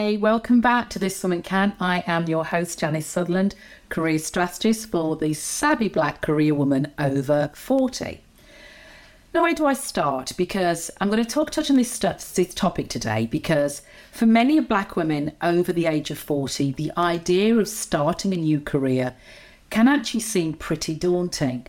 Hey, welcome back to This Woman Can. I am your host, Janice Sutherland, career strategist for the savvy black career woman over 40. Now, where do I start? Because I'm going to talk touch on this, stuff, this topic today because for many black women over the age of 40, the idea of starting a new career can actually seem pretty daunting.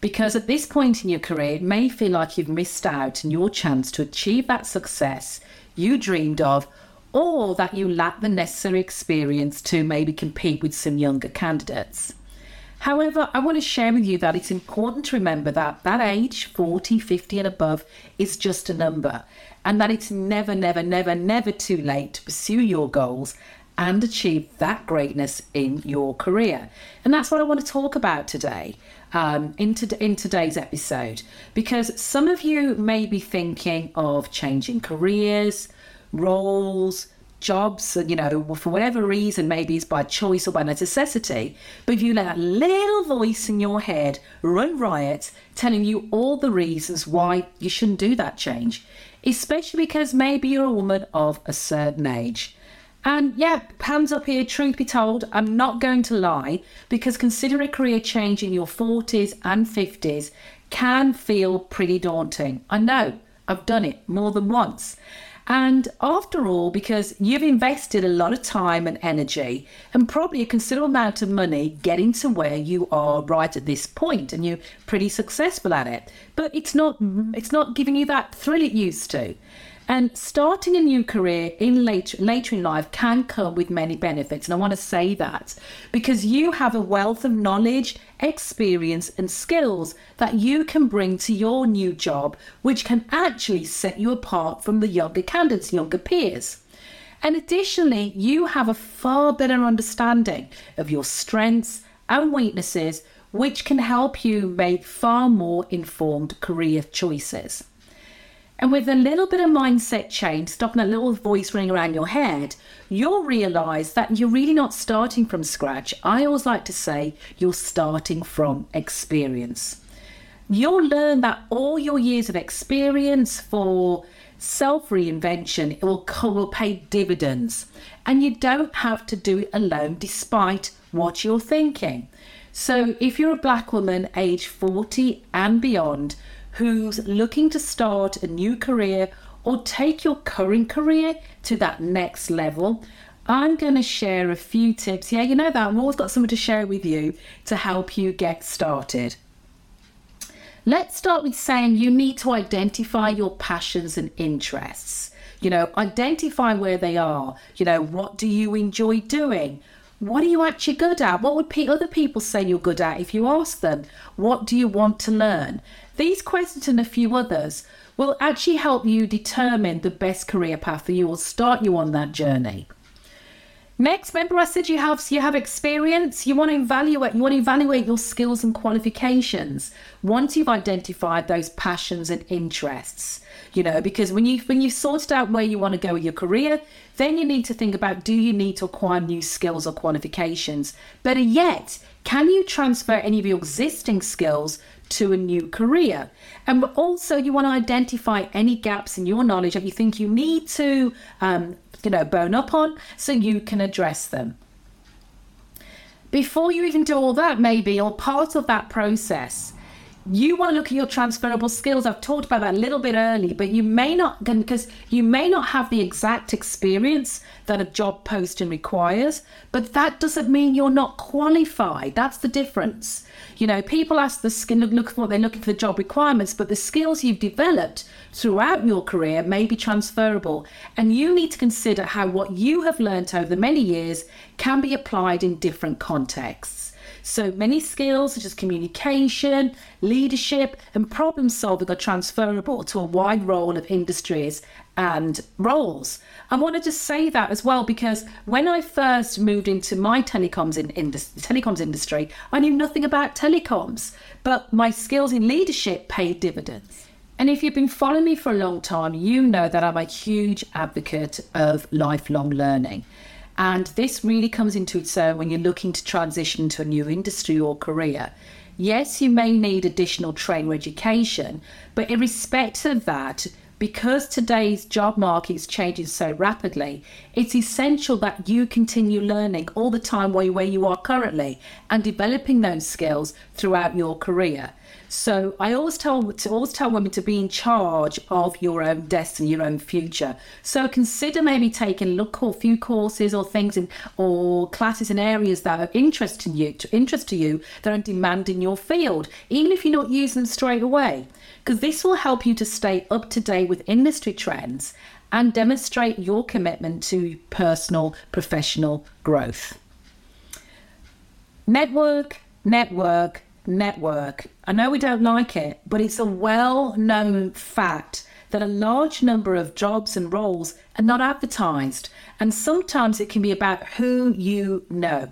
Because at this point in your career, it may feel like you've missed out on your chance to achieve that success you dreamed of, or that you lack the necessary experience to maybe compete with some younger candidates. However, I want to share with you that it's important to remember that that age, 40, 50 and above, is just a number, and that it's never, never, never, never too late to pursue your goals and achieve that greatness in your career. And that's what I want to talk about today um, in, to, in today's episode, because some of you may be thinking of changing careers, roles, jobs, and you know, for whatever reason, maybe it's by choice or by necessity, but if you let that little voice in your head run riot, telling you all the reasons why you shouldn't do that change, especially because maybe you're a woman of a certain age. And yeah, hands up here, truth be told, I'm not going to lie, because considering a career change in your 40s and 50s can feel pretty daunting. I know, I've done it more than once. And after all, because you've invested a lot of time and energy and probably a considerable amount of money getting to where you are right at this point and you're pretty successful at it. But it's not it's not giving you that thrill it used to. And starting a new career in later, later in life can come with many benefits. And I want to say that because you have a wealth of knowledge, experience, and skills that you can bring to your new job, which can actually set you apart from the younger candidates, younger peers. And additionally, you have a far better understanding of your strengths and weaknesses, which can help you make far more informed career choices. And with a little bit of mindset change, stopping a little voice running around your head, you'll realize that you're really not starting from scratch. I always like to say you're starting from experience. You'll learn that all your years of experience for self reinvention it will, will pay dividends. And you don't have to do it alone despite what you're thinking. So if you're a black woman age 40 and beyond, who's looking to start a new career or take your current career to that next level, I'm going to share a few tips. Yeah, you know that. I've always got something to share with you to help you get started. Let's start with saying you need to identify your passions and interests. You know, identify where they are. You know, what do you enjoy doing? What are you actually good at? What would other people say you're good at if you ask them? What do you want to learn? These questions and a few others will actually help you determine the best career path for you or start you on that journey. Next, remember I said you have you have experience. You want to evaluate. You want to evaluate your skills and qualifications once you've identified those passions and interests. You know, because when you when you've sorted out where you want to go with your career, then you need to think about do you need to acquire new skills or qualifications. Better yet, can you transfer any of your existing skills to a new career? And also, you want to identify any gaps in your knowledge that you think you need to um, you know, bone up on so you can address them. Before you even do all that, maybe, or part of that process, you want to look at your transferable skills. I've talked about that a little bit early, but you may not, because you may not have the exact experience that a job posting requires, but that doesn't mean you're not qualified. That's the difference. You know, people ask the skill, look for what they're looking for the job requirements, but the skills you've developed throughout your career may be transferable. And you need to consider how what you have learned over the many years can be applied in different contexts. So many skills such as communication, leadership, and problem solving are transferable to a wide role of industries and roles. I want to just say that as well because when I first moved into my telecoms in, telecoms industry, I knew nothing about telecoms, but my skills in leadership paid dividends. And if you've been following me for a long time, you know that I'm a huge advocate of lifelong learning. And this really comes into its own when you're looking to transition to a new industry or career. Yes, you may need additional training or education, but irrespective of that, because today's job market is changing so rapidly, it's essential that you continue learning all the time where, you are currently and developing those skills throughout your career. So I always tell to always tell women to be in charge of your own destiny, your own future. So consider maybe taking look or few courses or things in or classes in areas that are interesting you to interest to you that are demand in your field, even if you're not using them straight away. Because this will help you to stay up to date with industry trends and demonstrate your commitment to personal professional growth. Network, network, network. I know we don't like it, but it's a well known fact that a large number of jobs and roles are not advertised, and sometimes it can be about who you know.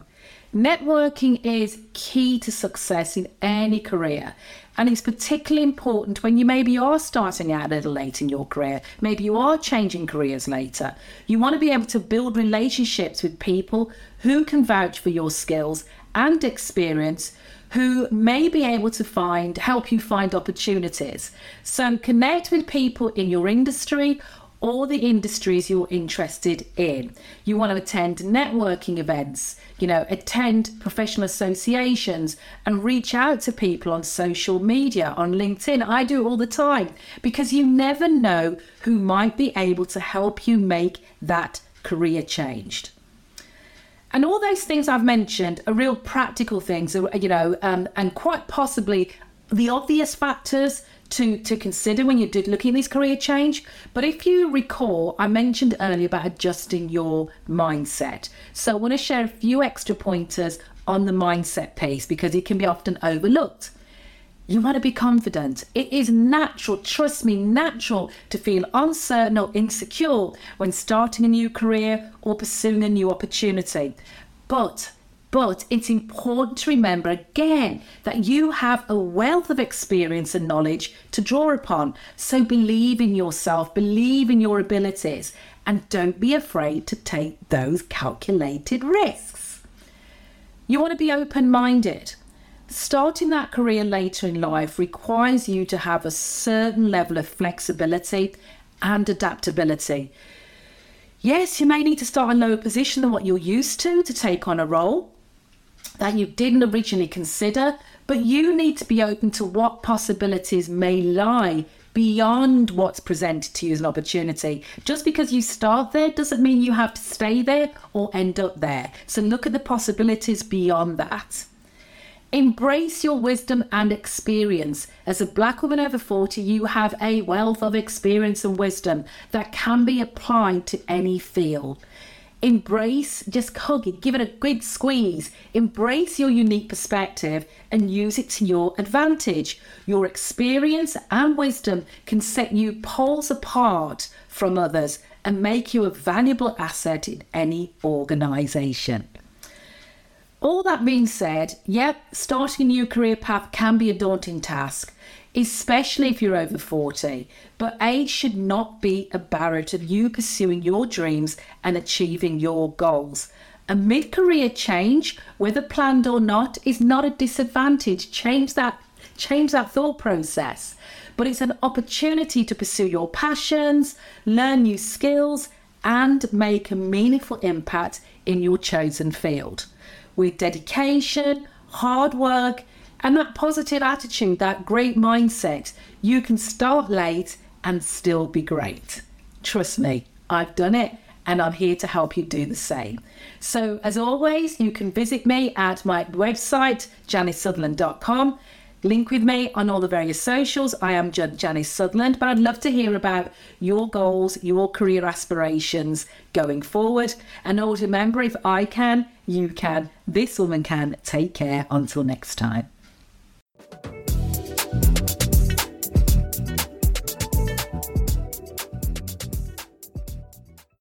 Networking is key to success in any career. And it's particularly important when you maybe are starting out a little late in your career. Maybe you are changing careers later. You want to be able to build relationships with people who can vouch for your skills and experience who may be able to find help you find opportunities. So connect with people in your industry or the industries you're interested in. You want to attend networking events, you know, attend professional associations and reach out to people on social media, on LinkedIn. I do it all the time because you never know who might be able to help you make that career changed. And all those things I've mentioned are real practical things, uh, you know, um, and quite possibly the obvious factors to, to consider when you're looking at this career change. But if you recall, I mentioned earlier about adjusting your mindset. So I want to share a few extra pointers on the mindset piece because it can be often overlooked. You want to be confident. It is natural, trust me, natural to feel uncertain or insecure when starting a new career or pursuing a new opportunity. But but it's important to remember again that you have a wealth of experience and knowledge to draw upon. So believe in yourself, believe in your abilities, and don't be afraid to take those calculated risks. You want to be open minded. Starting that career later in life requires you to have a certain level of flexibility and adaptability. Yes, you may need to start a lower position than what you're used to to take on a role that you didn't originally consider, but you need to be open to what possibilities may lie beyond what's presented to you as an opportunity. Just because you start there doesn't mean you have to stay there or end up there. So look at the possibilities beyond that. Embrace your wisdom and experience. As a black woman over 40, you have a wealth of experience and wisdom that can be applied to any field. Embrace, just hug it, give it a good squeeze. Embrace your unique perspective and use it to your advantage. Your experience and wisdom can set you poles apart from others and make you a valuable asset in any organization. All that being said, yep, starting a new career path can be a daunting task, especially if you're over 40. But age should not be a barrier to you pursuing your dreams and achieving your goals. A mid career change, whether planned or not, is not a disadvantage. Change that change that thought process. But it's an opportunity to pursue your passions, learn new skills, and make a meaningful impact in your chosen field with dedication, hard work, and that positive attitude, that great mindset, you can start late and still be great. Trust me, I've done it and I'm here to help you do the same. So, as always, you can visit me at my website, janicesutherland.com link with me on all the various socials. I am Janice Sutherland, but I'd love to hear about your goals, your career aspirations going forward. And always remember if I can, you can, this woman can. Take care until next time.